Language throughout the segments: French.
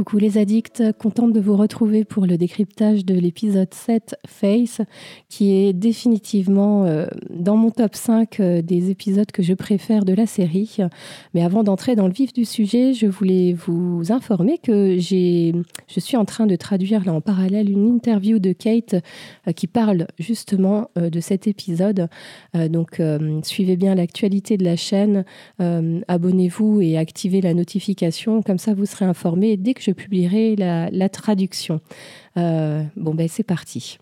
Coucou les addicts, contente de vous retrouver pour le décryptage de l'épisode 7 Face, qui est définitivement euh, dans mon top 5 euh, des épisodes que je préfère de la série. Mais avant d'entrer dans le vif du sujet, je voulais vous informer que j'ai, je suis en train de traduire là en parallèle une interview de Kate euh, qui parle justement de cet épisode. donc suivez bien l'actualité de la chaîne, abonnez-vous et activez la notification, comme ça vous serez informé dès que je publierai la, traduction. Euh, bon, ben c'est parti.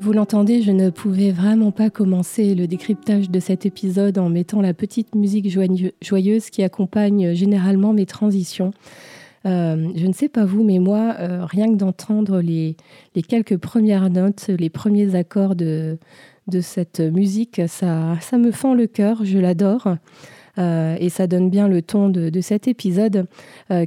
Vous l'entendez, je ne pouvais vraiment pas commencer le décryptage de cet épisode en mettant la petite musique joyeuse qui accompagne généralement mes transitions. Euh, je ne sais pas vous, mais moi, euh, rien que d'entendre les, quelques premières notes, les premiers accords de, cette musique, ça, me fend le cœur, je l'adore. Euh, et ça donne bien le ton de, cet épisode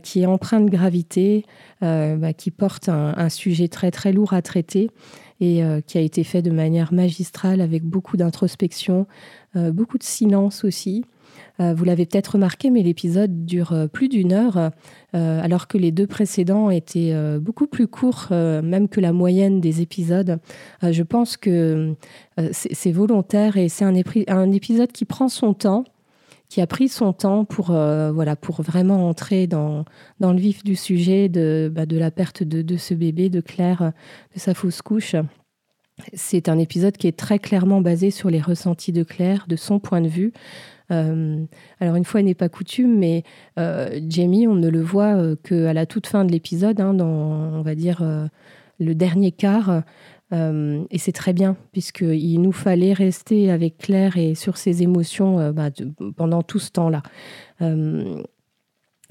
qui est empreint de gravité, bah, qui porte un, sujet très très lourd à traiter et qui a été fait de manière magistrale avec beaucoup d'introspection, beaucoup de silence aussi. Euh, vous l'avez peut-être remarqué, mais l'épisode dure euh, plus d'une heure, euh, alors que les deux précédents étaient beaucoup plus courts, même que la moyenne des épisodes. je pense que c'est volontaire et c'est un, épisode qui prend son temps qui a pris son temps pour, voilà, pour vraiment entrer dans, le vif du sujet de, bah, la perte de, ce bébé, de Claire, de sa fausse couche. C'est un épisode qui est très clairement basé sur les ressentis de Claire, de son point de vue. Euh, alors une fois n'est pas coutume, mais euh, Jamie, on ne le voit euh, qu'à la toute fin de l'épisode, hein, dans on va dire le dernier quart. et c'est très bien, puisqu'il nous fallait rester avec Claire et sur ses émotions bah, pendant tout ce temps-là.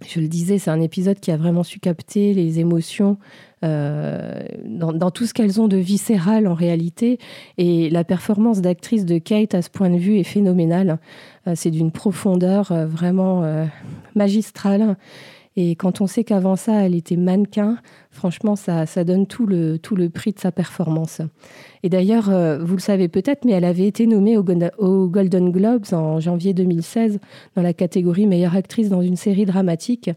Je le disais, c'est un épisode qui a vraiment su capter les émotions dans, dans, tout ce qu'elles ont de viscéral en réalité. Et la performance d'actrice de Kate à ce point de vue est phénoménale. Euh, c'est d'une profondeur euh, vraiment euh, magistrale. Et quand on sait qu'avant ça, elle était mannequin, franchement, ça, ça donne tout le, tout le prix de sa performance. Et d'ailleurs, vous le savez peut-être, mais elle avait été nommée au, Golden Globes en janvier 2016 dans la catégorie meilleure actrice dans une série dramatique.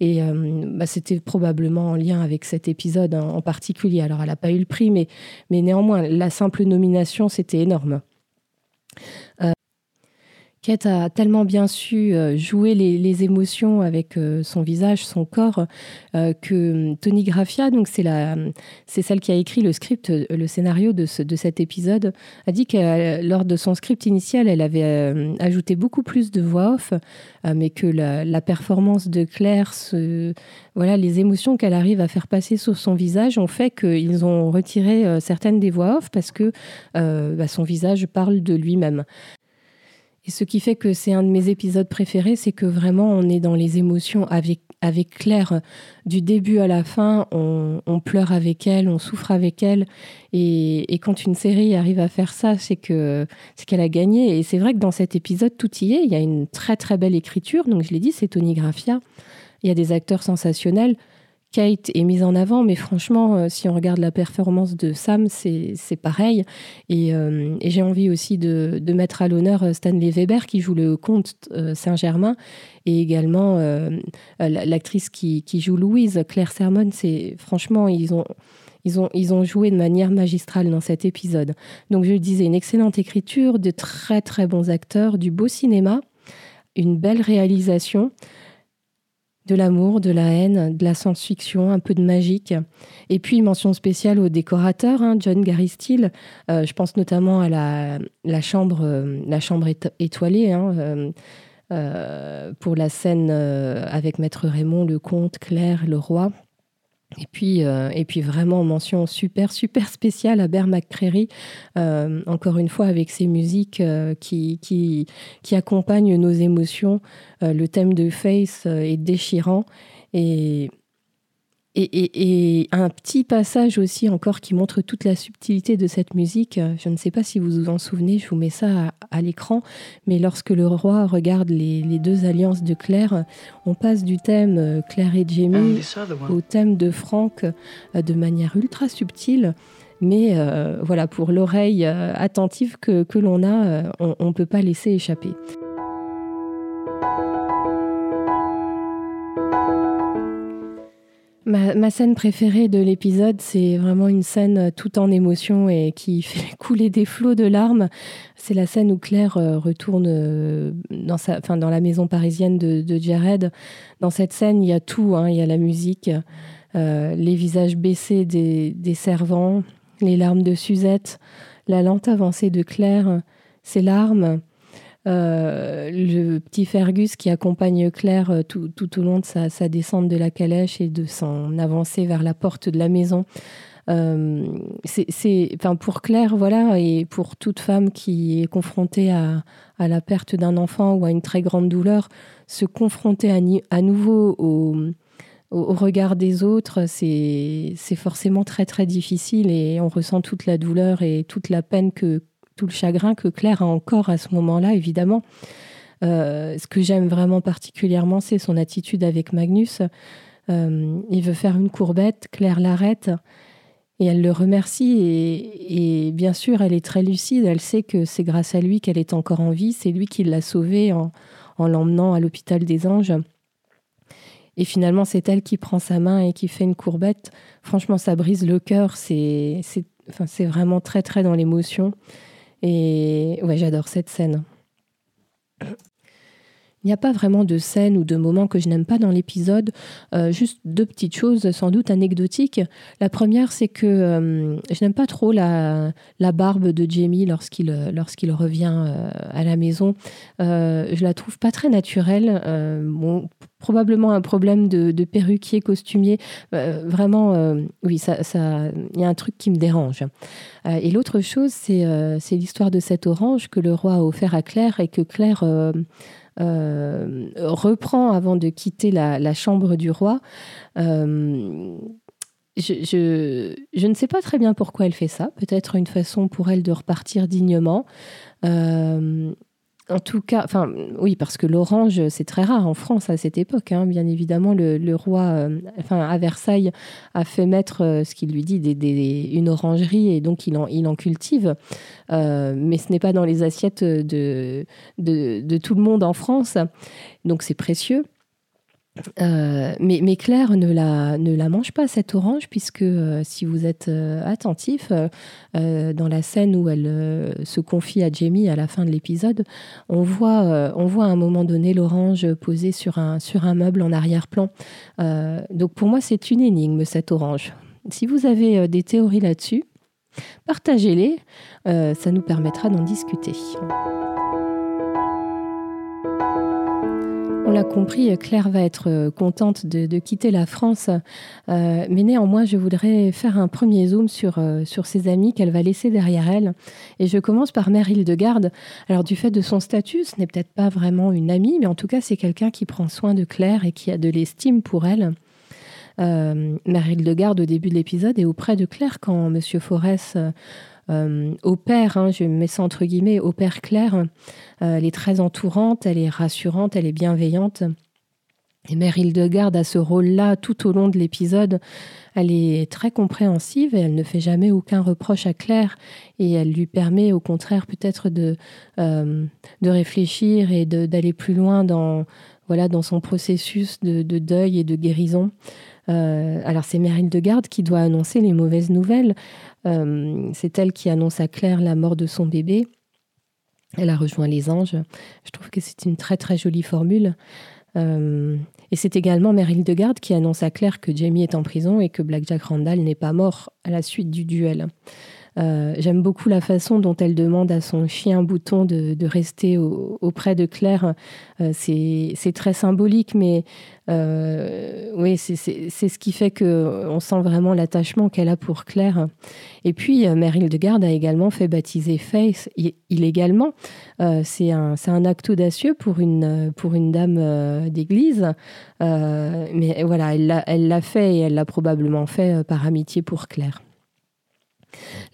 Et bah, c'était probablement en lien avec cet épisode en, particulier. Alors, elle n'a pas eu le prix, mais, mais néanmoins, la simple nomination, c'était énorme. Kate a tellement bien su euh, jouer les, émotions avec euh, son visage, son corps, euh, que Tony Graffia, donc c'est la, c'est celle qui a écrit le script, le scénario de, de cet épisode, a dit que lors de son script initial, elle avait ajouté beaucoup plus de voix off, mais que la, performance de Claire, voilà, les émotions qu'elle arrive à faire passer sur son visage ont fait qu'ils ont retiré certaines des voix off parce que bah, son visage parle de lui-même. Et ce qui fait que c'est un de mes épisodes préférés, c'est que vraiment on est dans les émotions avec, avec Claire du début à la fin. On, pleure avec elle, on souffre avec elle. Et, quand une série arrive à faire ça, c'est que c'est qu'elle a gagné. Et c'est vrai que dans cet épisode, tout y est. Il y a une très très belle écriture. Donc je l'ai dit, c'est Tony Graffia. Il y a des acteurs sensationnels. Kate est mise en avant, mais franchement, euh, si on regarde la performance de Sam, c'est pareil. Euh, et, j'ai envie aussi de, mettre à l'honneur euh, Stanley Weber, qui joue le comte Saint-Germain, et également l'actrice qui, joue Louise, Claire Sermon. Franchement, ils ont. Ils ont, ils ont joué de manière magistrale dans cet épisode. Donc, je disais, une excellente écriture, de très très bons acteurs, du beau cinéma, une belle réalisation de l'amour, de la haine, de la science-fiction, un peu de magique. Et puis, mention spéciale au décorateur, hein, John Gary Steele. Euh, je pense notamment à la, chambre, euh, étoilée. Hein, euh, pour la scène avec Maître Raymond, le comte, Claire, le roi. Et puis, euh, et puis vraiment mention super super spéciale à Bear McCreary, euh, encore une fois avec ses musiques euh, qui, qui, qui accompagnent nos émotions. le thème de Face est déchirant et et, un petit passage aussi encore qui montre toute la subtilité de cette musique. Je ne sais pas si vous vous en souvenez, je vous mets ça à, l'écran, mais lorsque le roi regarde les, deux alliances de Claire, on passe du thème euh, Claire et Jamie au thème de Franck euh, de manière ultra subtile. Mais voilà, pour l'oreille attentive que, que l'on a, on ne peut pas laisser échapper. Ma, scène préférée de l'épisode, c'est vraiment une scène tout en émotion et qui fait couler des flots de larmes. C'est la scène où Claire euh, retourne euh, dans, sa, enfin, dans la maison parisienne de, Jared. Dans cette scène, il y a tout. Hein. Il y a la musique, euh, les visages baissés des, des, servants, les larmes de Suzette, la lente avancée de Claire, ses larmes. Euh, le petit Fergus qui accompagne Claire euh, tout, au long de sa, descente de la calèche et de son avancée vers la porte de la maison. Euh, c'est, enfin, pour Claire, voilà, et pour toute femme qui est confrontée à, la perte d'un enfant ou à une très grande douleur, se confronter à, nouveau au, au, regard des autres, c'est forcément très très difficile et on ressent toute la douleur et toute la peine que, tout le chagrin que Claire a encore à ce moment-là, évidemment. Euh, ce que j'aime vraiment particulièrement, c'est son attitude avec Magnus. Euh, il veut faire une courbette, Claire l'arrête et elle le remercie. Et, bien sûr, elle est très lucide. Elle sait que c'est grâce à lui qu'elle est encore en vie. C'est lui qui l'a sauvée en, l'emmenant à l'hôpital des anges. Et finalement, c'est elle qui prend sa main et qui fait une courbette. Franchement, ça brise le cœur. C'est enfin, vraiment très, très dans l'émotion. Et ouais, j'adore cette scène. Il n'y a pas vraiment de scène ou de moment que je n'aime pas dans l'épisode, euh, juste deux petites choses sans doute anecdotiques. La première, c'est que euh, je n'aime pas trop la, barbe de Jamie lorsqu'il lorsqu'il revient euh, à la maison. je la trouve pas très naturelle. Bon, probablement un problème de, de perruquier, costumier. vraiment, oui, ça, ça, il y a un truc qui me dérange. et l'autre chose, c'est l'histoire de cet orange que le roi a offert à Claire et que Claire euh, reprend avant de quitter la, chambre du roi. Euh, je, je, ne sais pas très bien pourquoi elle fait ça. Peut-être une façon pour elle de repartir dignement. Euh, en tout cas, oui, parce que l'orange, c'est très rare en France à cette époque. Hein. Bien évidemment, le, roi, euh, à Versailles, a fait mettre euh, ce qu'il lui dit une orangerie et donc il en, cultive. Euh, mais ce n'est pas dans les assiettes de, tout le monde en France. Donc c'est précieux. Euh, mais, Claire ne la, ne la mange pas, cette orange, puisque euh, si vous êtes euh, attentif, dans la scène où elle se confie à Jamie à la fin de l'épisode, on voit, on voit à un moment donné l'orange posée sur un, sur un meuble en arrière-plan. donc pour moi, c'est une énigme, cette orange. Si vous avez des théories là-dessus, partagez-les, ça nous permettra d'en discuter. On l'a compris, Claire va être euh, contente de, quitter la France, euh, mais néanmoins, je voudrais faire un premier zoom sur, euh, sur ses amis qu'elle va laisser derrière elle. Et je commence par Mère Hildegarde. Alors, du fait de son statut, ce n'est peut-être pas vraiment une amie, mais en tout cas, c'est quelqu'un qui prend soin de Claire et qui a de l'estime pour elle. Mère Hildegarde, au début de l'épisode, est auprès de Claire quand Monsieur euh, opère, hein, je mets ça entre guillemets, opère Claire. Euh, elle est très entourante, elle est rassurante, elle est bienveillante. Et Mère Hildegarde a ce rôle-là tout au long de l'épisode. Elle est très compréhensive et elle ne fait jamais aucun reproche à Claire. Et elle lui permet au contraire peut-être de, euh, de réfléchir et d'aller plus loin dans, voilà, dans son processus de, deuil et de guérison. Euh, alors c'est Mère Hildegarde qui doit annoncer les mauvaises nouvelles. Euh, c'est elle qui annonce à Claire la mort de son bébé. Elle a rejoint les anges. Je trouve que c'est une très très jolie formule. Euh, et c'est également Mère Hildegarde qui annonce à Claire que Jamie est en prison et que Black Jack Randall n'est pas mort à la suite du duel. Euh, j'aime beaucoup la façon dont elle demande à son chien bouton de, rester auprès de Claire. Euh, c'est très symbolique, mais euh, oui, c'est ce qui fait qu'on sent vraiment l'attachement qu'elle a pour Claire. Et puis, Mère Hildegarde a également fait baptiser Faith illégalement. c'est un, acte audacieux pour une dame d'église. mais voilà, elle l'a fait et elle l'a probablement fait par amitié pour Claire.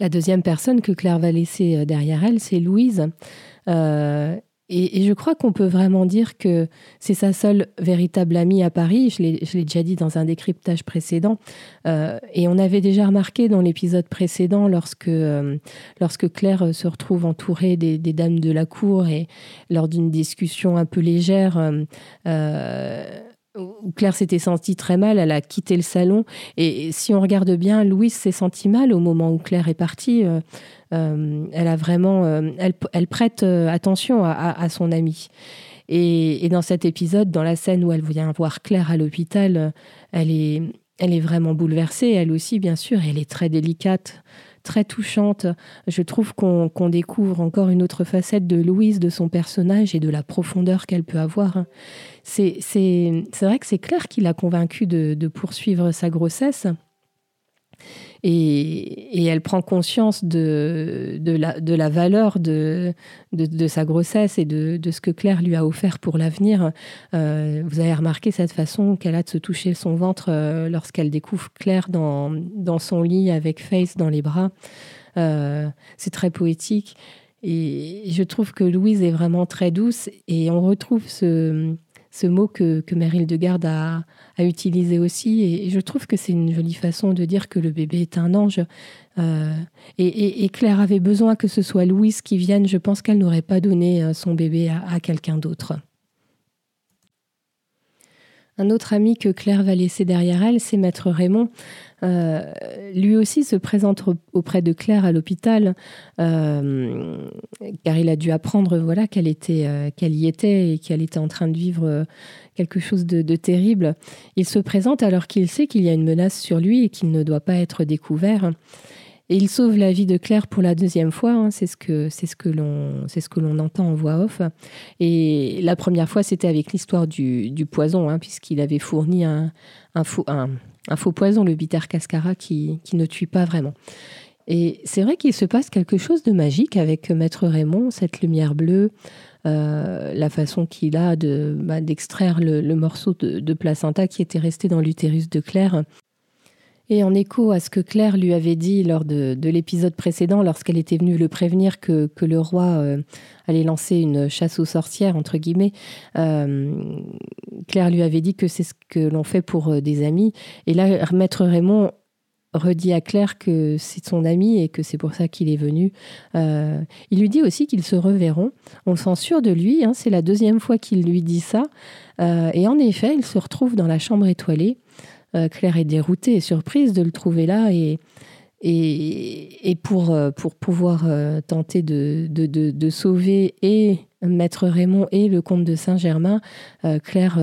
La deuxième personne que Claire va laisser euh, derrière elle, c'est Louise. Euh, et, je crois qu'on peut vraiment dire que c'est sa seule véritable amie à Paris. Je l'ai déjà dit dans un décryptage précédent. Euh, et on avait déjà remarqué dans l'épisode précédent, lorsque, lorsque Claire se retrouve entourée des, dames de la cour et lors d'une discussion un peu légère, Claire s'était sentie très mal, elle a quitté le salon. Et, si on regarde bien, Louise s'est sentie mal au moment où Claire est partie. Euh, elle a vraiment, euh, elle, prête euh, attention à, son amie. Et, dans cet épisode, dans la scène où elle vient voir Claire à l'hôpital, elle est, elle est vraiment bouleversée. Elle aussi, bien sûr, elle est très délicate, très touchante. Je trouve qu'on découvre encore une autre facette de Louise, de son personnage et de la profondeur qu'elle peut avoir. C'est vrai que c'est Claire qui l'a convaincue de poursuivre sa grossesse. Et, elle prend conscience de, la, valeur de, sa grossesse et de, ce que Claire lui a offert pour l'avenir. Euh, vous avez remarqué cette façon qu'elle a de se toucher son ventre euh, lorsqu'elle découvre Claire dans, son lit avec Face dans les bras. Euh, c'est très poétique. Et je trouve que Louise est vraiment très douce et on retrouve ce, ce mot que, que Meryl a, utilisé aussi. Et, je trouve que c'est une jolie façon de dire que le bébé est un ange. Euh, et, Claire avait besoin que ce soit Louise qui vienne. Je pense qu'elle n'aurait pas donné euh, son bébé à quelqu'un d'autre. Un autre ami que Claire va laisser derrière elle, c'est Maître Raymond. Euh, lui aussi se présente auprès de Claire à l'hôpital, euh, car il a dû apprendre voilà qu'elle était, euh, qu'elle y était et qu'elle était en train de vivre quelque chose de, de terrible. Il se présente alors qu'il sait qu'il y a une menace sur lui et qu'il ne doit pas être découvert. Il sauve la vie de Claire pour la deuxième fois. Hein. c'est ce que c'est ce que l'on c'est ce que l'on entend en voix off. Et la première fois, c'était avec l'histoire du, du, poison, hein, puisqu'il avait fourni un, un, faux, poison, le bitter cascara, qui, qui ne tue pas vraiment. Et c'est vrai qu'il se passe quelque chose de magique avec Maître Raymond, cette lumière bleue, euh, la façon qu'il a de bah, d'extraire le, morceau de, placenta qui était resté dans l'utérus de Claire et en écho à ce que Claire lui avait dit lors de, l'épisode précédent, lorsqu'elle était venue le prévenir que, le roi euh, allait lancer une chasse aux sorcières, entre guillemets, euh, Claire lui avait dit que c'est ce que l'on fait pour euh, des amis. Et là, Maître Raymond redit à Claire que c'est son ami et que c'est pour ça qu'il est venu. il lui dit aussi qu'ils se reverront. On se sent sûr de lui, hein, c'est la deuxième fois qu'il lui dit ça. et en effet, il se retrouve dans la chambre étoilée. Euh, Claire est déroutée et surprise de le trouver là et, et, pour, euh, pour pouvoir euh, tenter de, de, sauver et Maître Raymond et le comte de Saint-Germain, Claire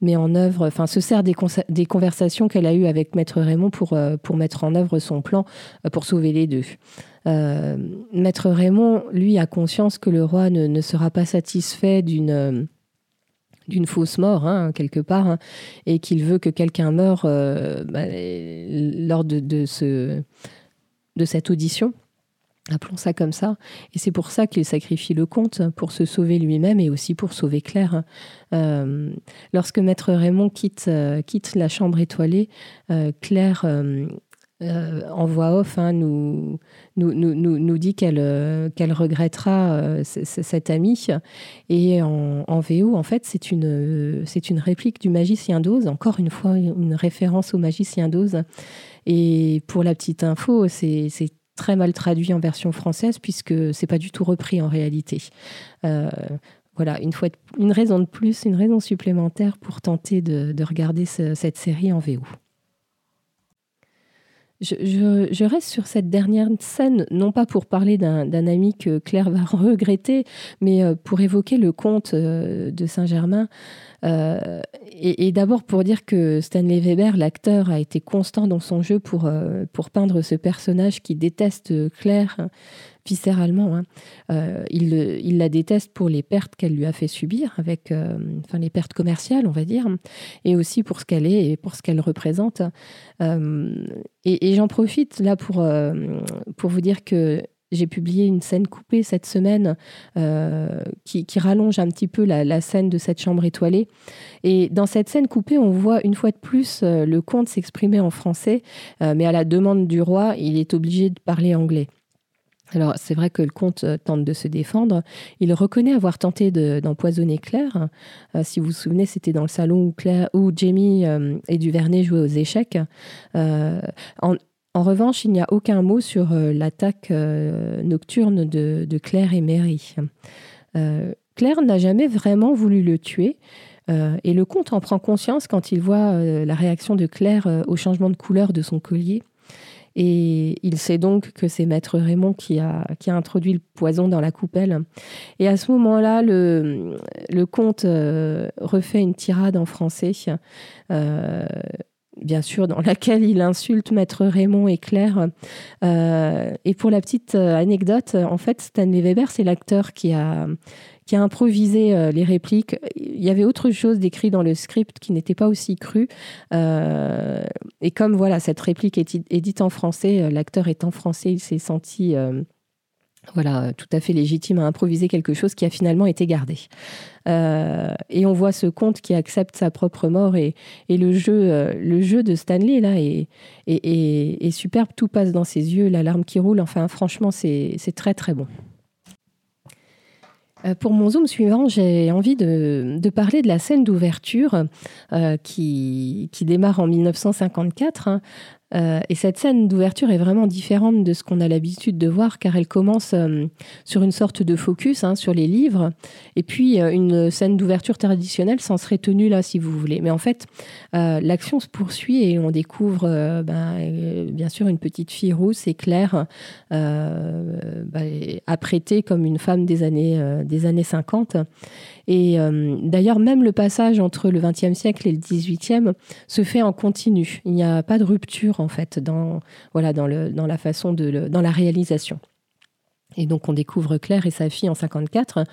met en œuvre, enfin se sert des, des conversations qu'elle a eues avec Maître Raymond pour, pour mettre en œuvre son plan pour sauver les deux. Maître Raymond, lui, a conscience que le roi ne, ne sera pas satisfait d'une d'une fausse mort, hein, quelque part, hein, et qu'il veut que quelqu'un meure euh, bah, lors de, ce, de cette audition. Appelons ça comme ça. Et c'est pour ça qu'il sacrifie le comte, pour se sauver lui-même et aussi pour sauver Claire. Hein. Euh, lorsque Maître Raymond quitte, euh, quitte la chambre étoilée, Claire euh, en voix off, hein, nous, nous, nous, nous, dit qu'elle euh, regrettera euh, cette amie. Et en, VO, en fait, c'est une, réplique du magicien d'Oz, encore une fois, une référence au magicien d'Oz. Et pour la petite info, c'est très mal traduit en version française puisque c'est pas du tout repris en réalité. voilà, une, fois, raison de plus, une raison supplémentaire pour tenter de regarder cette série en VO. Je, reste sur cette dernière scène, non pas pour parler d'un ami que Claire va regretter, mais euh, pour évoquer le conte euh, de Saint-Germain. Euh, et, et d'abord pour dire que Stanley Weber, l'acteur, a été constant dans son jeu pour, pour peindre ce personnage qui déteste Claire viscéralement. Hein. Euh, il, la déteste pour les pertes qu'elle lui a fait subir, avec, euh, enfin les pertes commerciales, on va dire, et aussi pour ce qu'elle est et pour ce qu'elle représente. Euh, et, j'en profite là pour, vous dire que j'ai publié une scène coupée cette semaine qui, rallonge un petit peu la, scène de cette chambre étoilée. Et dans cette scène coupée, on voit une fois de plus le comte s'exprimer en français, mais à la demande du roi, il est obligé de parler anglais. Alors, c'est vrai que le comte euh, tente de se défendre. Il reconnaît avoir tenté d'empoisonner Claire. Euh, si vous vous souvenez, c'était dans le salon où, Jamie euh, et Duvernay jouaient aux échecs. En, revanche, il n'y a aucun mot sur l'attaque nocturne de, Claire et Mary. Claire n'a jamais vraiment voulu le tuer. et le comte en prend conscience quand il voit la réaction de Claire au changement de couleur de son collier. Et il sait donc que c'est Maître Raymond qui a, qui a introduit le poison dans la coupelle. Et à ce moment-là, le, le comte euh, refait une tirade en français, euh, bien sûr, dans laquelle il insulte Maître Raymond et Claire. Euh, et pour la petite anecdote, en fait, Stanley Weber, c'est l'acteur qui a, qui a improvisé euh, les répliques. Il y avait autre chose d'écrit dans le script qui n'était pas aussi cru. Euh, et comme voilà, cette réplique est, dite en français, euh, l'acteur est en français, il s'est senti voilà, tout à fait légitime à improviser quelque chose qui a finalement été gardé. et on voit ce conte qui accepte sa propre mort et, le, jeu, le jeu de Stanley là est, est, superbe, tout passe dans ses yeux, la larme qui roule, enfin franchement c'est très très bon. Euh, pour mon zoom suivant, j'ai envie de, parler de la scène d'ouverture euh, qui, qui, démarre en 1954 euh, et cette scène d'ouverture est vraiment différente de ce qu'on a l'habitude de voir, car elle commence euh, sur une sorte de focus hein, sur les livres, et puis euh, une scène d'ouverture traditionnelle s'en serait tenue là, si vous voulez. Mais en fait, l'action se poursuit et on découvre ben, bien sûr une petite fille rousse et claire, ben, apprêtée comme une femme des années, des années 50. Et d'ailleurs, même le passage entre le XXe siècle et le XVIIIe se fait en continu. Il n'y a pas de rupture, en fait, dans, voilà, dans, le, dans la façon de dans la réalisation. Et donc on découvre Claire et sa fille en 54,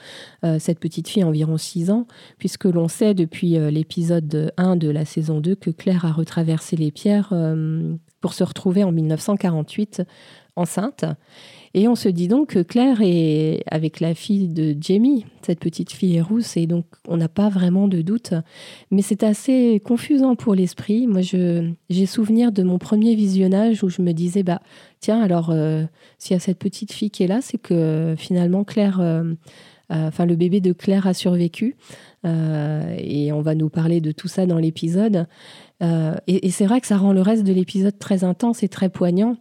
euh, cette petite fille a environ 6 ans, puisque l'on sait depuis euh, l'épisode 1 de la saison 2 que Claire a retraversé les pierres pour se retrouver en 1948 enceinte. Et on se dit donc que Claire est avec la fille de Jamie, cette petite fille rousse, et donc on n'a pas vraiment de doute. Mais c'est assez confusant pour l'esprit. Moi, j'ai souvenir de mon premier visionnage où je me disais, bah tiens, alors euh, s'il y a cette petite fille qui est là, c'est que finalement Claire, euh, euh, enfin le bébé de Claire a survécu. et on va nous parler de tout ça dans l'épisode. et c'est vrai que ça rend le reste de l'épisode très intense et très poignant.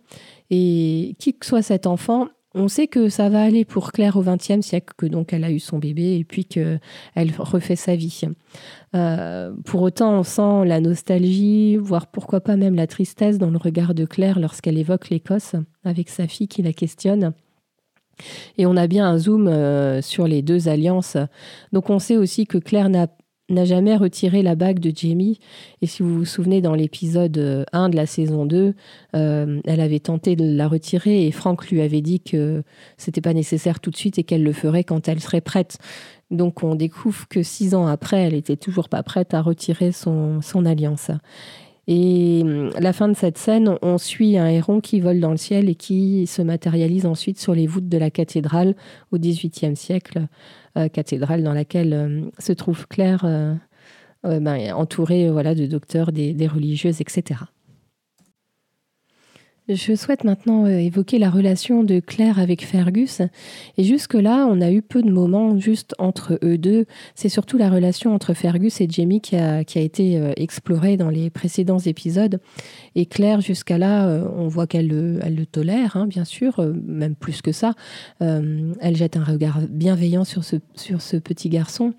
Et qui que soit cet enfant, on sait que ça va aller pour Claire au XXe siècle, que donc elle a eu son bébé et puis qu'elle refait sa vie. Euh, pour autant, on sent la nostalgie, voire pourquoi pas même la tristesse dans le regard de Claire lorsqu'elle évoque l'Écosse avec sa fille qui la questionne. Et on a bien un zoom euh, sur les deux alliances. Donc on sait aussi que Claire n'a n'a jamais retiré la bague de Jamie. Et si vous vous souvenez, dans l'épisode 1 euh, de la saison 2, euh, elle avait tenté de la retirer et Franck lui avait dit que c'était pas nécessaire tout de suite et qu'elle le ferait quand elle serait prête. Donc on découvre que six ans après, elle était toujours pas prête à retirer son, son alliance. Et hum, la fin de cette scène, on suit un héron qui vole dans le ciel et qui se matérialise ensuite sur les voûtes de la cathédrale au XVIIIe siècle, euh, cathédrale dans laquelle euh, se trouve Claire, euh, ben, entourée voilà, de docteurs, des religieuses, etc. Je souhaite maintenant euh, évoquer la relation de Claire avec Fergus. Et jusque-là, on a eu peu de moments juste entre eux deux. C'est surtout la relation entre Fergus et Jamie qui a, été euh, explorée dans les précédents épisodes. Et Claire, jusqu'à là, euh, on voit qu'elle le, tolère, hein, bien sûr, même plus que ça. elle jette un regard bienveillant sur ce petit garçon.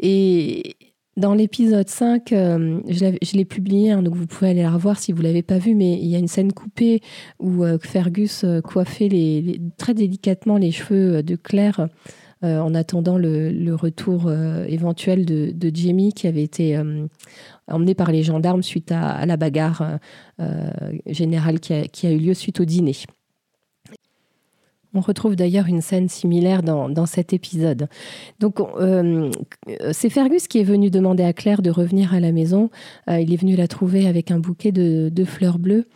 et, dans l'épisode 5, euh, je l'ai publié, hein, donc vous pouvez aller la revoir si vous ne l'avez pas vu, mais il y a une scène coupée où euh, Fergus euh, coiffait très délicatement les cheveux de Claire en attendant le, retour éventuel de, Jamie qui avait été emmené par les gendarmes suite à, la bagarre générale qui a eu lieu suite au dîner. On retrouve d'ailleurs une scène similaire dans, cet épisode. Donc, euh, c'est Fergus qui est venu demander à Claire de revenir à la maison. Euh, il est venu la trouver avec un bouquet de, fleurs bleues.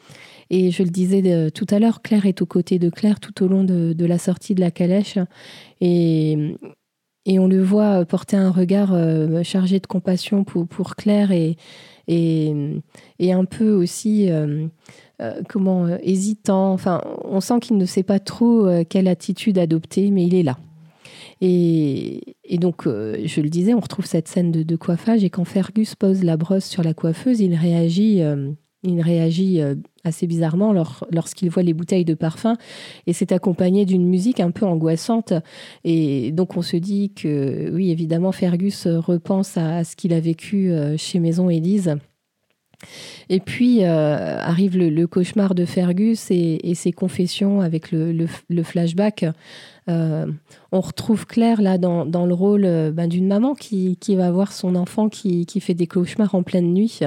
Et je le disais tout à l'heure, Claire est aux côtés de Claire tout au long de, la sortie de la calèche. Et, on le voit porter un regard euh, chargé de compassion pour, pour Claire et, et, un peu aussi comment hésitant. Enfin, on sent qu'il ne sait pas trop quelle attitude adopter, mais il est là. Et, donc, je le disais, on retrouve cette scène de, de, coiffage et quand Fergus pose la brosse sur la coiffeuse, il réagit il réagit euh, assez bizarrement lorsqu'il voit les bouteilles de parfum et c'est accompagné d'une musique un peu angoissante. Et donc on se dit que oui, évidemment, Fergus repense à, ce qu'il a vécu euh, chez Maison Élise. Et puis euh, arrive le, cauchemar de Fergus et, ses confessions avec le flashback euh, on retrouve Claire là dans, le rôle euh, ben, d'une maman qui, va voir son enfant qui, fait des cauchemars en pleine nuit.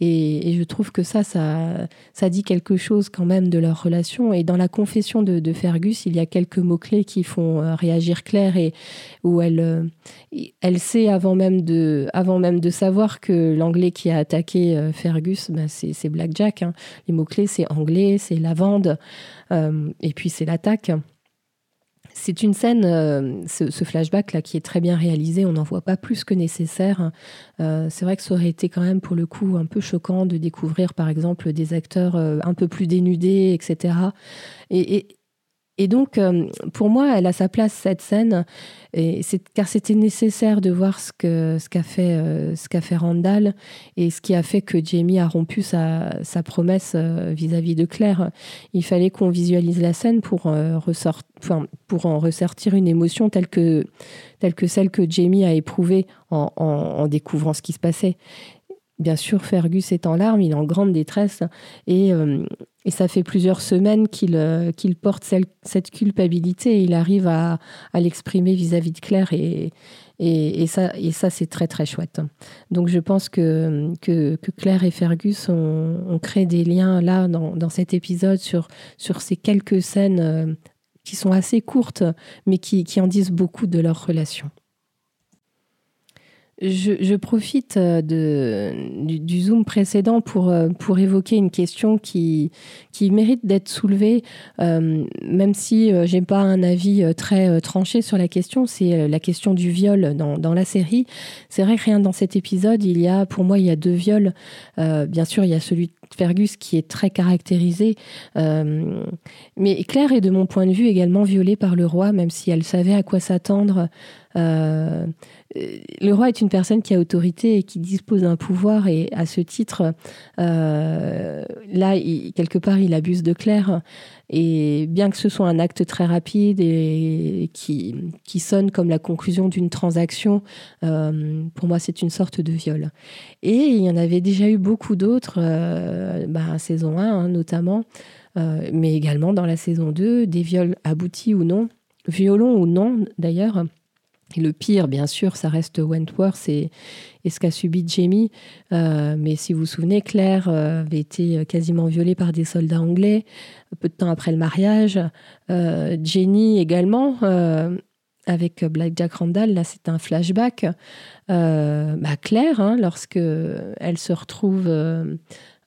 Et, je trouve que ça, ça, dit quelque chose quand même de leur relation. Et dans la confession de, Fergus, il y a quelques mots-clés qui font euh, réagir Claire et où elle, elle sait avant même, de, avant même de savoir que l'anglais qui a attaqué Fergus, ben, c'est Blackjack. Hein. Les mots-clés, c'est anglais, c'est lavande, et puis c'est l'attaque. C'est une scène, euh, ce, flashback là, qui est très bien réalisé. On n'en voit pas plus que nécessaire. Euh, c'est vrai que ça aurait été quand même pour le coup un peu choquant de découvrir, par exemple, des acteurs euh, un peu plus dénudés, etc. et, et donc, euh, pour moi, elle a sa place, cette scène, et car c'était nécessaire de voir ce qu'a ce qu'a fait, euh, ce qu'a fait Randall et ce qui a fait que Jamie a rompu sa, promesse euh, vis-à-vis de Claire. Il fallait qu'on visualise la scène pour, en ressortir une émotion telle que, telle que celle que Jamie a éprouvée en, en découvrant ce qui se passait. Bien sûr, Fergus est en larmes, il est en grande détresse et, euh, et ça fait plusieurs semaines qu'il euh, porte cette culpabilité il arrive à, à l'exprimer vis-à-vis de Claire et, et, et ça, et ça c'est très très chouette. Donc je pense que, que, que Claire et Fergus ont, ont, créé des liens là dans, dans, cet épisode sur, sur ces quelques scènes euh, qui sont assez courtes mais qui, qui en disent beaucoup de leur relation. Je, profite euh, de, du, Zoom précédent pour, euh, pour évoquer une question qui, qui mérite d'être soulevée, euh, même si je n'ai pas un avis très tranché sur la question, c'est la question du viol dans, dans la série. C'est vrai que rien dans cet épisode, il y a, pour moi, il y a deux viols. bien sûr, il y a celui de Fergus qui est très caractérisé, mais Claire est de mon point de vue également violée par le roi, même si elle savait à quoi s'attendre. Euh, le roi est une personne qui a autorité et qui dispose d'un pouvoir et à ce titre, euh, là, quelque part, il abuse de Claire. Et bien que ce soit un acte très rapide et qui, sonne comme la conclusion d'une transaction, euh, pour moi, c'est une sorte de viol. Et il y en avait déjà eu beaucoup d'autres, bah, saison 1 hein, notamment, mais également dans la saison 2, des viols aboutis ou non, violons ou non d'ailleurs. Le pire, bien sûr, ça reste Wentworth et, ce qu'a subi Jamie. Euh, mais si vous vous souvenez, Claire euh, avait été quasiment violée par des soldats anglais peu de temps après le mariage. Euh, Jenny également, avec Black Jack Randall, là c'est un flashback. Bah, Claire, hein, lorsque elle se retrouve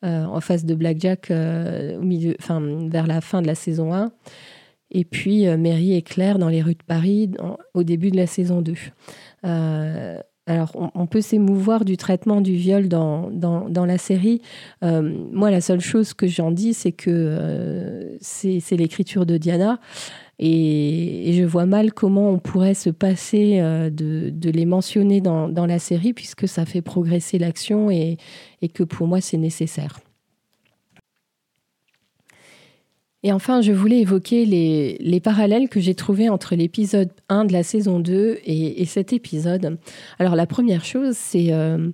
en face de Black Jack vers la fin de la saison 1. Et puis euh, Mary et Claire dans les rues de Paris au début de la saison 2. Euh, alors, on, peut s'émouvoir du traitement du viol dans, dans, la série. Euh, moi, la seule chose que j'en dis, c'est que c'est l'écriture de Diana. Et, je vois mal comment on pourrait se passer de, les mentionner dans, dans, la série, puisque ça fait progresser l'action et que pour moi, c'est nécessaire. Et enfin, je voulais évoquer les, parallèles que j'ai trouvés entre l'épisode 1 de la saison 2 et, cet épisode. Alors la première chose, c'est euh,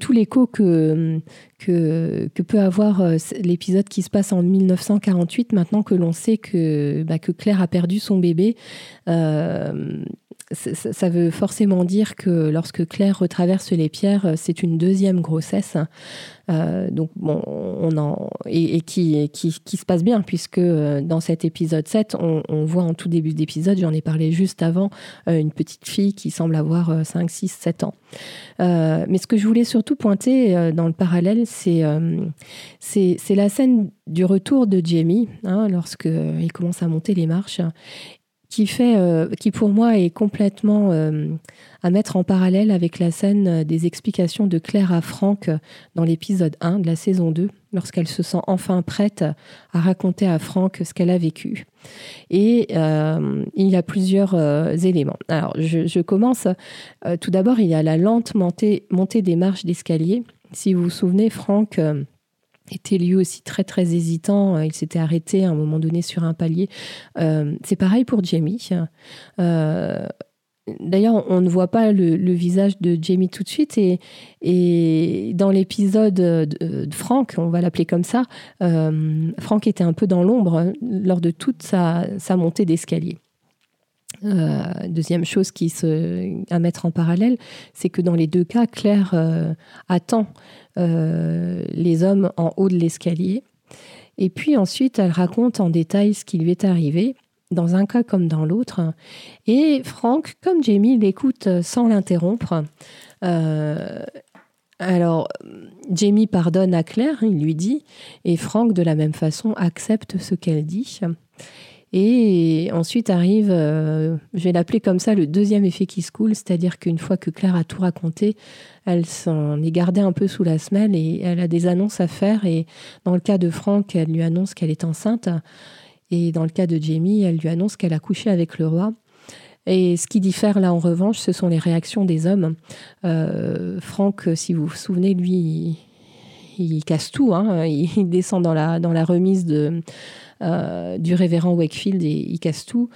tout l'écho que, peut avoir euh, l'épisode qui se passe en 1948, maintenant que l'on sait que, bah, que Claire a perdu son bébé. Euh, ça veut forcément dire que lorsque Claire retraverse les pierres, euh, c'est une deuxième grossesse. Euh, donc bon, on en, et, qui, qui, se passe bien, puisque euh, dans cet épisode 7, on, voit en tout début d'épisode, j'en ai parlé juste avant, une petite fille qui semble avoir 5, 6, 7 ans. mais ce que je voulais surtout pointer dans le parallèle, c'est c'est la scène du retour de Jamie, hein, lorsqu'il commence à monter les marches qui fait, qui pour moi est complètement à mettre en parallèle avec la scène des explications de Claire à Franck dans l'épisode 1 de la saison 2, lorsqu'elle se sent enfin prête à raconter à Franck ce qu'elle a vécu. Et euh, il y a plusieurs euh, éléments. Alors, je, commence. Euh, tout d'abord, il y a la lente montée, montée des marches d'escalier. Si vous vous souvenez, Franck était lui aussi très très hésitant. Il s'était arrêté à un moment donné sur un palier. c'est pareil pour Jamie. D'ailleurs, on ne voit pas le, visage de Jamie tout de suite. Et, dans l'épisode de, Franck, on va l'appeler comme ça, euh, Franck était un peu dans l'ombre lors de toute sa, montée d'escalier. Euh, deuxième chose qui se, à mettre en parallèle, c'est que dans les deux cas, Claire euh, attend les hommes en haut de l'escalier. Et puis ensuite, elle raconte en détail ce qui lui est arrivé dans un cas comme dans l'autre. Et Franck, comme Jamie, l'écoute sans l'interrompre. Euh, alors, Jamie pardonne à Claire, il lui dit, et Franck, de la même façon, accepte ce qu'elle dit. Et ensuite arrive, euh, je vais l'appeler comme ça, le deuxième effet qui se coule, c'est-à-dire qu'une fois que Claire a tout raconté, elle s'en est gardée un peu sous la semelle et elle a des annonces à faire. Et dans le cas de Franck, elle lui annonce qu'elle est enceinte. Et dans le cas de Jamie, elle lui annonce qu'elle a couché avec le roi. Et ce qui diffère là en revanche, ce sont les réactions des hommes. Euh, Franck, si vous vous souvenez, lui, il, casse tout. Hein. Il, descend dans la, dans la remise de, euh, du révérend Wakefield et il casse tout.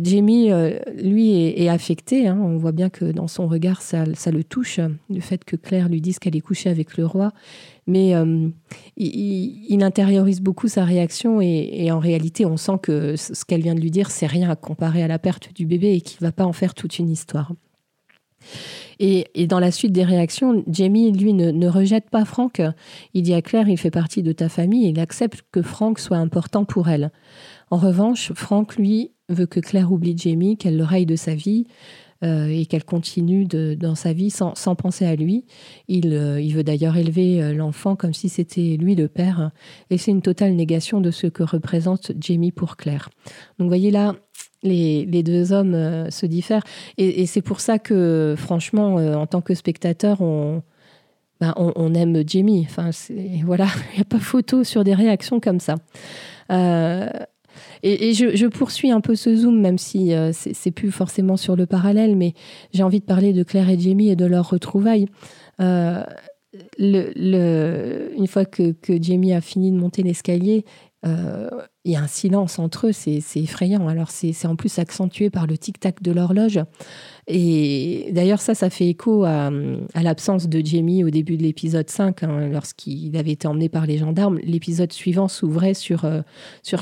Jamie, euh, lui, est, affecté. Hein. On voit bien que dans son regard, ça, le touche, le fait que Claire lui dise qu'elle est couchée avec le roi mais euh, il, intériorise beaucoup sa réaction et, en réalité, on sent que ce qu'elle vient de lui dire, c'est rien à comparer à la perte du bébé et qu'il va pas en faire toute une histoire. Et, dans la suite des réactions, Jamie, lui, ne, rejette pas Franck. Il dit à Claire, il fait partie de ta famille il accepte que Franck soit important pour elle. En revanche, Franck, lui, veut que Claire oublie Jamie, qu'elle le raille de sa vie, euh, et qu'elle continue dans sa vie sans, penser à lui. Il, euh, veut d'ailleurs élever euh, l'enfant comme si c'était lui le père. Et c'est une totale négation de ce que représente Jamie pour Claire. Donc voyez là, les, les, deux hommes se diffèrent. Et, c'est pour ça que, franchement, en tant que spectateur, on, ben, on, aime Jamie. Enfin, voilà, il n'y a pas photo sur des réactions comme ça. Et, je, poursuis un peu ce zoom, même si euh, c'est plus forcément sur le parallèle, mais j'ai envie de parler de Claire et Jamie et de leur retrouvailles. Euh, le, une fois que, que, Jamie a fini de monter l'escalier, euh, il y a un silence entre eux, c'est effrayant. Alors c'est en plus accentué par le tic-tac de l'horloge. Et d'ailleurs ça, ça fait écho à, l'absence de Jamie au début de l'épisode 5, hein, lorsqu'il avait été emmené par les gendarmes. L'épisode suivant s'ouvrait sur, euh,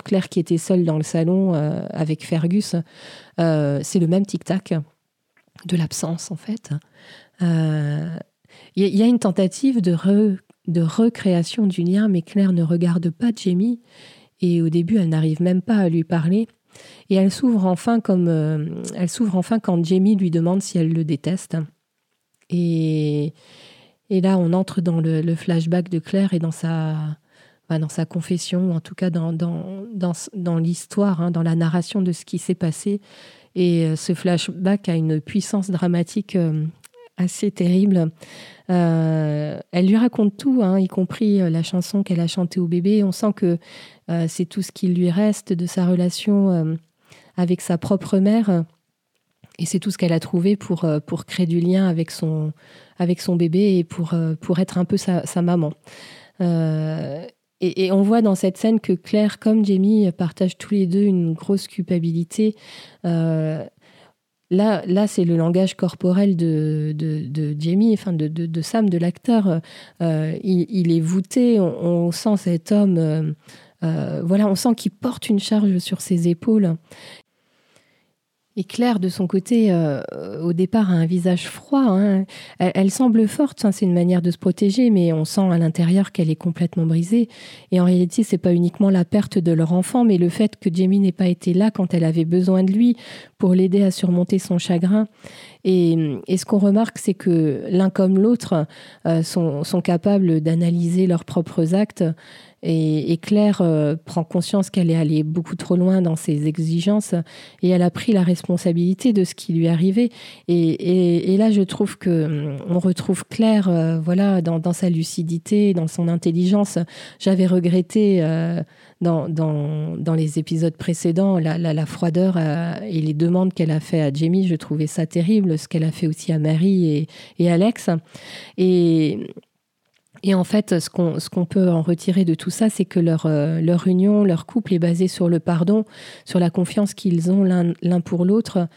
Claire qui était seule dans le salon euh, avec Fergus. c'est le même tic-tac de l'absence en fait. Il y, a une tentative de recréation du lien, mais Claire ne regarde pas Jamie et au début elle n'arrive même pas à lui parler. Et elle s'ouvre enfin comme euh, elle s'ouvre enfin quand Jamie lui demande si elle le déteste. Et, là on entre dans le, flashback de Claire et dans sa bah, dans sa confession, en tout cas dans l'histoire, hein, dans la narration de ce qui s'est passé. Et euh, ce flashback a une puissance dramatique euh, assez terrible. Euh, elle lui raconte tout, hein, y compris euh, la chanson qu'elle a chantée au bébé. On sent que euh, c'est tout ce qui lui reste de sa relation avec sa propre mère. Et c'est tout ce qu'elle a trouvé pour, pour créer du lien avec son, avec son bébé et pour, pour être un peu sa, maman. Et, et, on voit dans cette scène que Claire comme Jamie partagent tous les deux une grosse culpabilité. Là, c'est le langage corporel de, de, Jamie, enfin de, de, Sam, de l'acteur. Euh, il, est voûté, on, sent cet homme, euh, euh, voilà, on sent qu'il porte une charge sur ses épaules. Et Claire, de son côté, euh, au départ, a un visage froid. Hein. Elle, semble forte, hein, c'est une manière de se protéger, mais on sent à l'intérieur qu'elle est complètement brisée. Et en réalité, c'est pas uniquement la perte de leur enfant, mais le fait que Jamie n'ait pas été là quand elle avait besoin de lui pour l'aider à surmonter son chagrin. Et, ce qu'on remarque, c'est que l'un comme l'autre euh, sont, capables d'analyser leurs propres actes Et, Claire prend conscience qu'elle est allée beaucoup trop loin dans ses exigences et elle a pris la responsabilité de ce qui lui arrivait. Et, là, je trouve que on retrouve Claire, voilà, dans, sa lucidité, dans son intelligence. J'avais regretté dans, dans, dans, les épisodes précédents, la, froideur euh, et les demandes qu'elle a fait à Jamie, je trouvais ça terrible, ce qu'elle a fait aussi à Marie et, et Alex. Et, et en fait, ce qu'on peut en retirer de tout ça, c'est que leur, euh, leur union, leur couple est basé sur le pardon, sur la confiance qu'ils ont l'un pour l'autre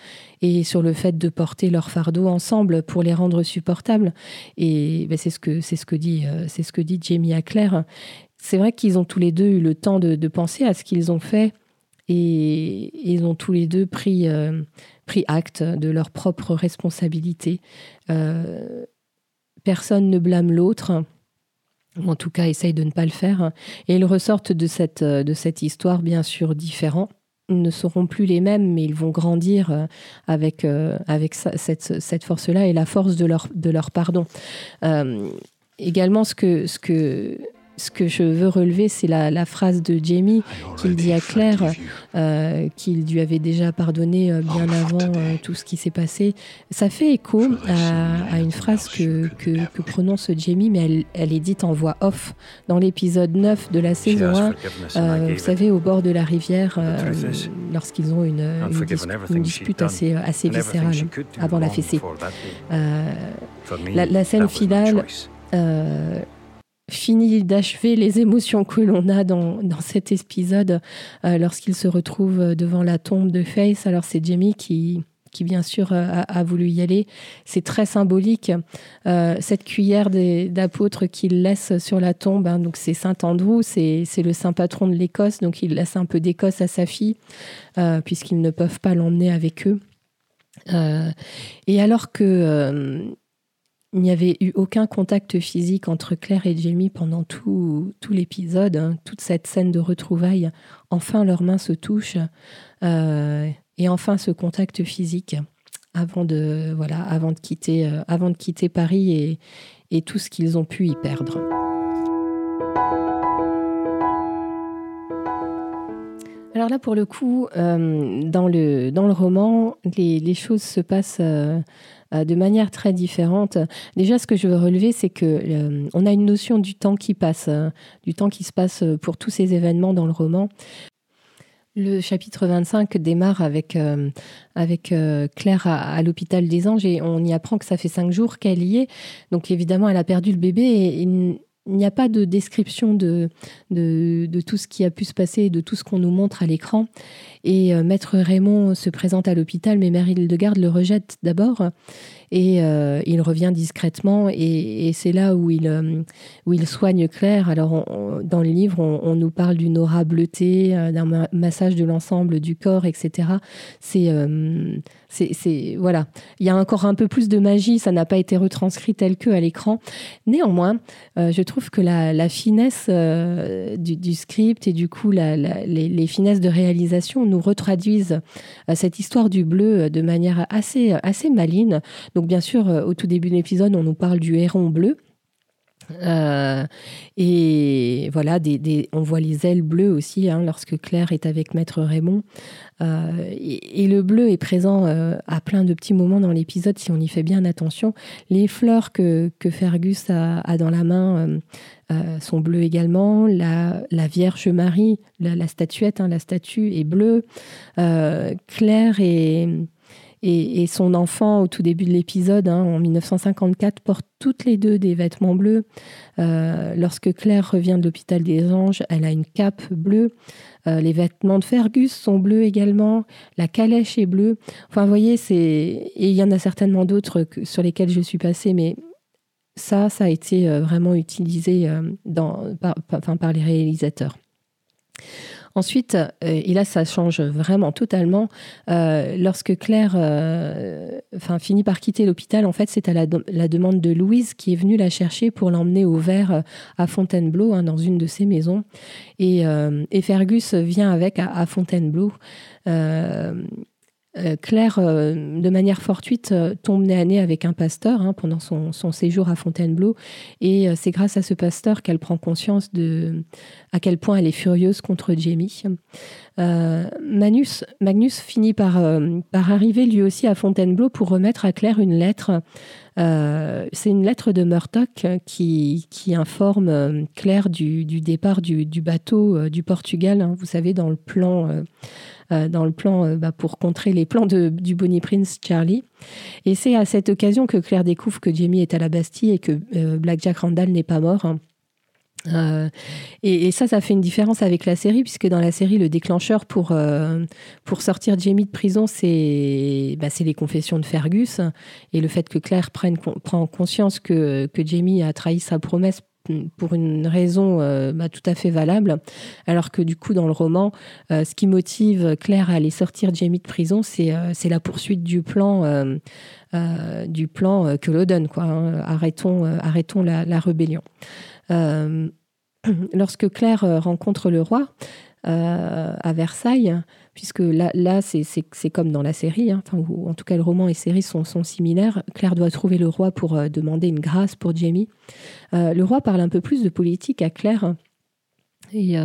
et sur le fait de porter leur fardeau ensemble pour les rendre supportables. Et ben, c'est ce que dit euh, ce que Jamie Claire c'est vrai qu'ils ont tous les deux eu le temps de, penser à ce qu'ils ont fait et ils ont tous les deux pris, euh, acte de leur propre responsabilité. Personne ne blâme l'autre, ou en tout cas essaye de ne pas le faire, et ils ressortent de cette, de cette histoire bien sûr différents. Ne seront plus les mêmes, mais ils vont grandir euh, avec, avec cette, cette force-là et la force de leur, de leur pardon. également, ce que, ce que ce que je veux relever, c'est la, phrase de Jamie qu'il dit à Claire, euh, qu'il lui avait déjà pardonné euh, bien avant euh, tout ce qui s'est passé. Ça fait écho à, une phrase que, que, prononce Jamie, mais elle, est dite en voix off dans l'épisode 9 de la saison 1. vous savez, au bord de la rivière, lorsqu'ils ont une, dispute assez, assez viscérale avant la fessée. La, la, scène finale fini d'achever les émotions que l'on a dans, cet épisode euh, lorsqu'il se retrouve devant la tombe de Face. Alors c'est Jamie qui, bien sûr a, voulu y aller. C'est très symbolique. Euh, cette cuillère d'apôtres qu'il laisse sur la tombe, hein, c'est Saint Andrew, c'est le saint patron de l'Écosse, donc il laisse un peu d'Écosse à sa fille, euh, puisqu'ils ne peuvent pas l'emmener avec eux. et alors que il n'y avait eu aucun contact physique entre Claire et Jamie pendant tout, tout l'épisode, hein. toute cette scène de retrouvailles. Enfin, leurs mains se touchent euh, et enfin ce contact physique avant de, voilà, avant de, quitter, euh, avant de quitter Paris et, et tout ce qu'ils ont pu y perdre. Alors là, pour le coup, euh, dans, le, dans le roman, les, choses se passent euh, de manière très différente. Déjà, ce que je veux relever, c'est que euh, on a une notion du temps qui passe, euh, du temps qui se passe pour tous ces événements dans le roman. Le chapitre 25 démarre avec, avec Claire à, l'hôpital des Anges et on y apprend que ça fait cinq jours qu'elle y est. Donc évidemment, elle a perdu le bébé et, il n'y a pas de description de, tout ce qui a pu se passer, de tout ce qu'on nous montre à l'écran. Et euh, maître Raymond se présente à l'hôpital, mais Mère Hildegarde le rejette d'abord. Et euh, il revient discrètement. Et, c'est là où il, euh, où il soigne Claire. Alors, dans le livre, on, nous parle d'une aura bleutée, d'un massage de l'ensemble du corps, etc. C'est c'est, voilà, il y a encore un peu plus de magie, ça n'a pas été retranscrit tel que à l'écran. Néanmoins, euh, je trouve que la, finesse euh, du, script et du coup les, finesses de réalisation nous retraduisent euh, cette histoire du bleu de manière assez assez maligne. Bien sûr, au tout début de l'épisode, on nous parle du héron bleu. Euh, et voilà, on voit les ailes bleues aussi hein, lorsque Claire est avec Maître Raymond. Euh, et, le bleu est présent euh, à plein de petits moments dans l'épisode si on y fait bien attention. Les fleurs que, que Fergus a, dans la main sont bleues également. La, la Vierge Marie, la, statuette, hein, la statue est bleue. Claire est et, son enfant, au tout début de l'épisode, hein, en 1954, portent toutes les deux des vêtements bleus. Euh, lorsque Claire revient de l'hôpital des Anges, elle a une cape bleue. Euh, les vêtements de Fergus sont bleus également. La calèche est bleue. Enfin, vous voyez, il y en a certainement d'autres sur lesquels je suis passée, mais ça, ça a été euh, vraiment utilisé par les réalisateurs. Ensuite, euh, et là ça change vraiment totalement, euh, lorsque Claire euh, finit par quitter l'hôpital, en fait c'est à la, demande de Louise qui est venue la chercher pour l'emmener au vert à Fontainebleau, hein, dans une de ses maisons. Et, Fergus vient avec à, Fontainebleau. Claire, de manière fortuite, tombe nez à nez avec un pasteur hein, pendant son, séjour à Fontainebleau. Et c'est grâce à ce pasteur qu'elle prend conscience de à quel point elle est furieuse contre Jamie. Magnus, finit par, par arriver lui aussi à Fontainebleau pour remettre à Claire une lettre euh, c'est une lettre de Murdoch qui, informe euh, Claire du, départ du, bateau euh, du Portugal, hein, vous savez, dans le plan, dans le plan bah, pour contrer les plans du Bonnie Prince Charlie. Et c'est à cette occasion que Claire découvre que Jamie est à la Bastille et que Black Jack Randall n'est pas mort. Hein. Euh, et, ça, ça fait une différence avec la série, puisque dans la série, le déclencheur pour, euh, pour sortir Jamie de prison, c'est bah, les confessions de Fergus et le fait que Claire prenne prend conscience que, que Jamie a trahi sa promesse pour une raison euh, bah, tout à fait valable, alors que du coup, dans le roman, ce qui motive Claire à aller sortir Jamie de prison, c'est la poursuite du plan, que le donne. Quoi, hein. Arrêtons, arrêtons la, rébellion. Euh, lorsque Claire euh, rencontre le roi euh, à Versailles, puisque là, c'est comme dans la série, hein, en tout cas le roman et série sont, similaires. Claire doit trouver le roi pour demander une grâce pour Jamie. le roi parle un peu plus de politique à Claire. Et,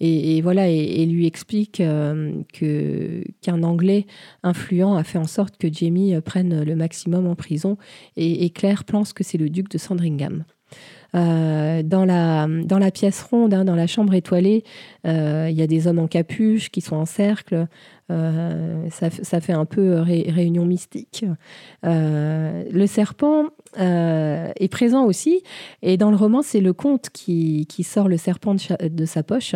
et, voilà, et, lui explique que qu'un Anglais influent a fait en sorte que Jamie prenne le maximum en prison. Et, Claire pense que c'est le duc de Sandringham. Euh, dans, la, pièce ronde, hein, dans la chambre étoilée, euh, il y a des hommes en capuche qui sont en cercle. Euh, ça, ça, fait un peu réunion mystique. le serpent est présent aussi. Et dans le roman, c'est le comte qui, qui, sort le serpent de sa poche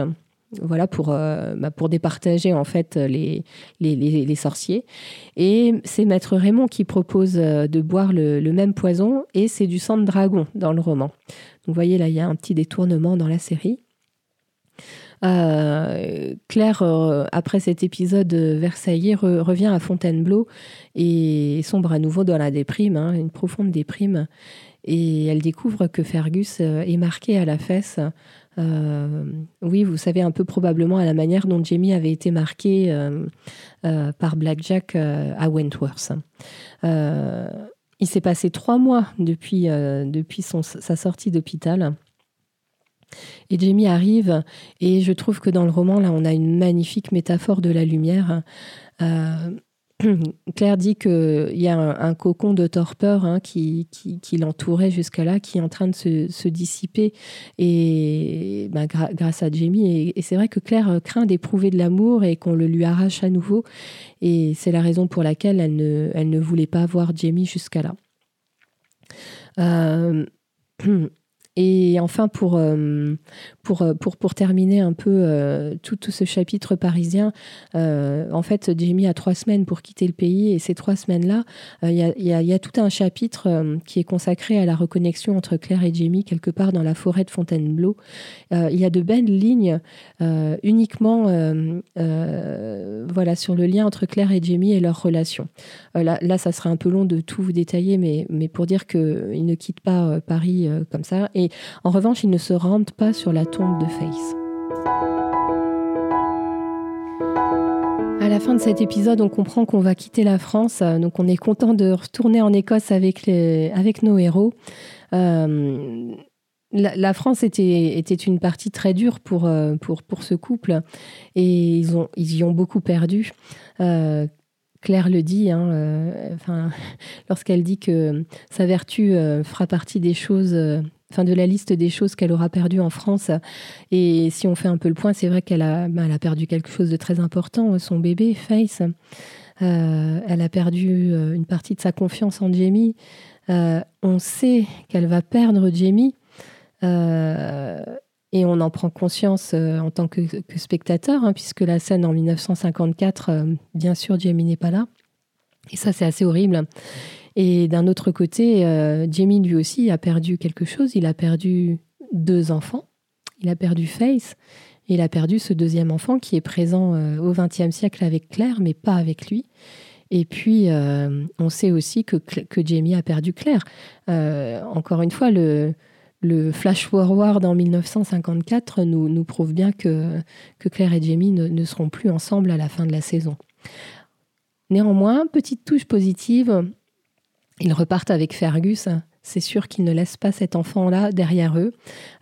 voilà pour, euh, bah, pour départager en fait les, les, les, sorciers. Et c'est Maître Raymond qui propose euh, de boire le, même poison et c'est du sang de dragon dans le roman. Donc vous voyez là, il y a un petit détournement dans la série. Euh, Claire, après cet épisode versaillais, revient à Fontainebleau et sombre à nouveau dans la déprime, hein, une profonde déprime. Et elle découvre que Fergus est marqué à la fesse euh, oui, vous savez un peu probablement à la manière dont Jamie avait été marqué euh, euh, par Blackjack à Wentworth. il s'est passé trois mois depuis, sa sortie d'hôpital. Et Jamie arrive, et je trouve que dans le roman, là, on a une magnifique métaphore de la lumière. Claire dit qu'il y a un, cocon de torpeur hein, qui, l'entourait jusqu'à là, qui est en train de se, dissiper et bah, grâce à Jamie. Et, c'est vrai que Claire craint d'éprouver de l'amour et qu'on le lui arrache à nouveau. Et c'est la raison pour laquelle elle ne, elle ne voulait pas voir Jamie jusqu'à là. Euh, Et enfin, pour, euh, euh, pour, pour terminer un peu euh, tout, tout, ce chapitre parisien, en fait, Jamie a trois semaines pour quitter le pays et ces trois semaines-là, il y a, y, y, a, tout un chapitre qui est consacré à la reconnexion entre Claire et Jamie quelque part dans la forêt de Fontainebleau. il y a de belles lignes uniquement voilà, sur le lien entre Claire et Jamie et leur relation. là, là, ça serait un peu long de tout vous détailler, mais, mais pour dire qu'ils ne quittent pas Paris comme ça. En revanche, ils ne se rendent pas sur la tombe de Face. À la fin de cet épisode, on comprend qu'on va quitter la France, donc on est content de retourner en Écosse avec, avec nos héros. Euh, la, France était, était, une partie très dure pour, euh, pour, pour ce couple et ils, ont, ils y ont beaucoup perdu. Euh, Claire le dit, hein, enfin, lorsqu'elle dit que sa vertu fera partie des choses enfin de la liste des choses qu'elle aura perdues en France. Et si on fait un peu le point, c'est vrai qu'elle a, ben, perdu quelque chose de très important, son bébé, Face. Euh, elle a perdu euh, une partie de sa confiance en Jamie. Euh, on sait qu'elle va perdre Jamie. et on en prend conscience en tant que, spectateur, hein, puisque la scène en 1954, bien sûr, Jamie n'est pas là. Et ça, c'est assez horrible. Et d'un autre côté, euh, Jamie lui aussi a perdu quelque chose. Il a perdu deux enfants. Il a perdu Face. Et il a perdu ce deuxième enfant qui est présent euh, au XXe siècle avec Claire, mais pas avec lui. Et puis, euh, on sait aussi que, que Jamie a perdu Claire. encore une fois, le, le flash forward en 1954 nous, nous prouve bien que, que Claire et Jamie ne seront plus ensemble à la fin de la saison. Néanmoins, petite touche positive, ils repartent avec Fergus c'est sûr qu'ils ne laissent pas cet enfant-là derrière eux.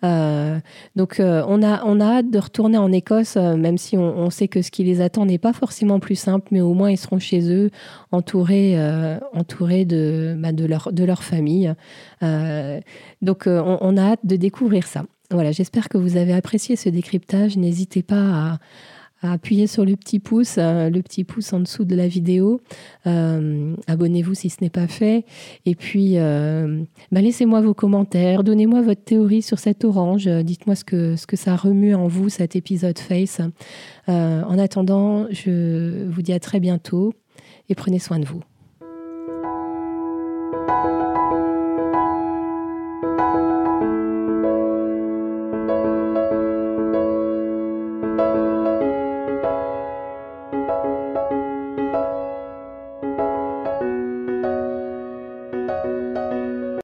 Euh, donc euh, on, a, on a hâte de retourner en Écosse, euh, même si on, sait que ce qui les attend n'est pas forcément plus simple, mais au moins ils seront chez eux, entourés, entourés de, bah, de, leur, de leur famille. donc on, on, a hâte de découvrir ça. Voilà, j'espère que vous avez apprécié ce décryptage. N'hésitez pas à à appuyer sur le petit pouce, euh, le petit pouce en dessous de la vidéo. Euh, abonnez-vous si ce n'est pas fait. Et puis, euh, bah, laissez-moi vos commentaires, donnez-moi votre théorie sur cette orange. Dites-moi ce que, ce que ça remue en vous, cet épisode Face. en attendant, je vous dis à très bientôt et prenez soin de vous.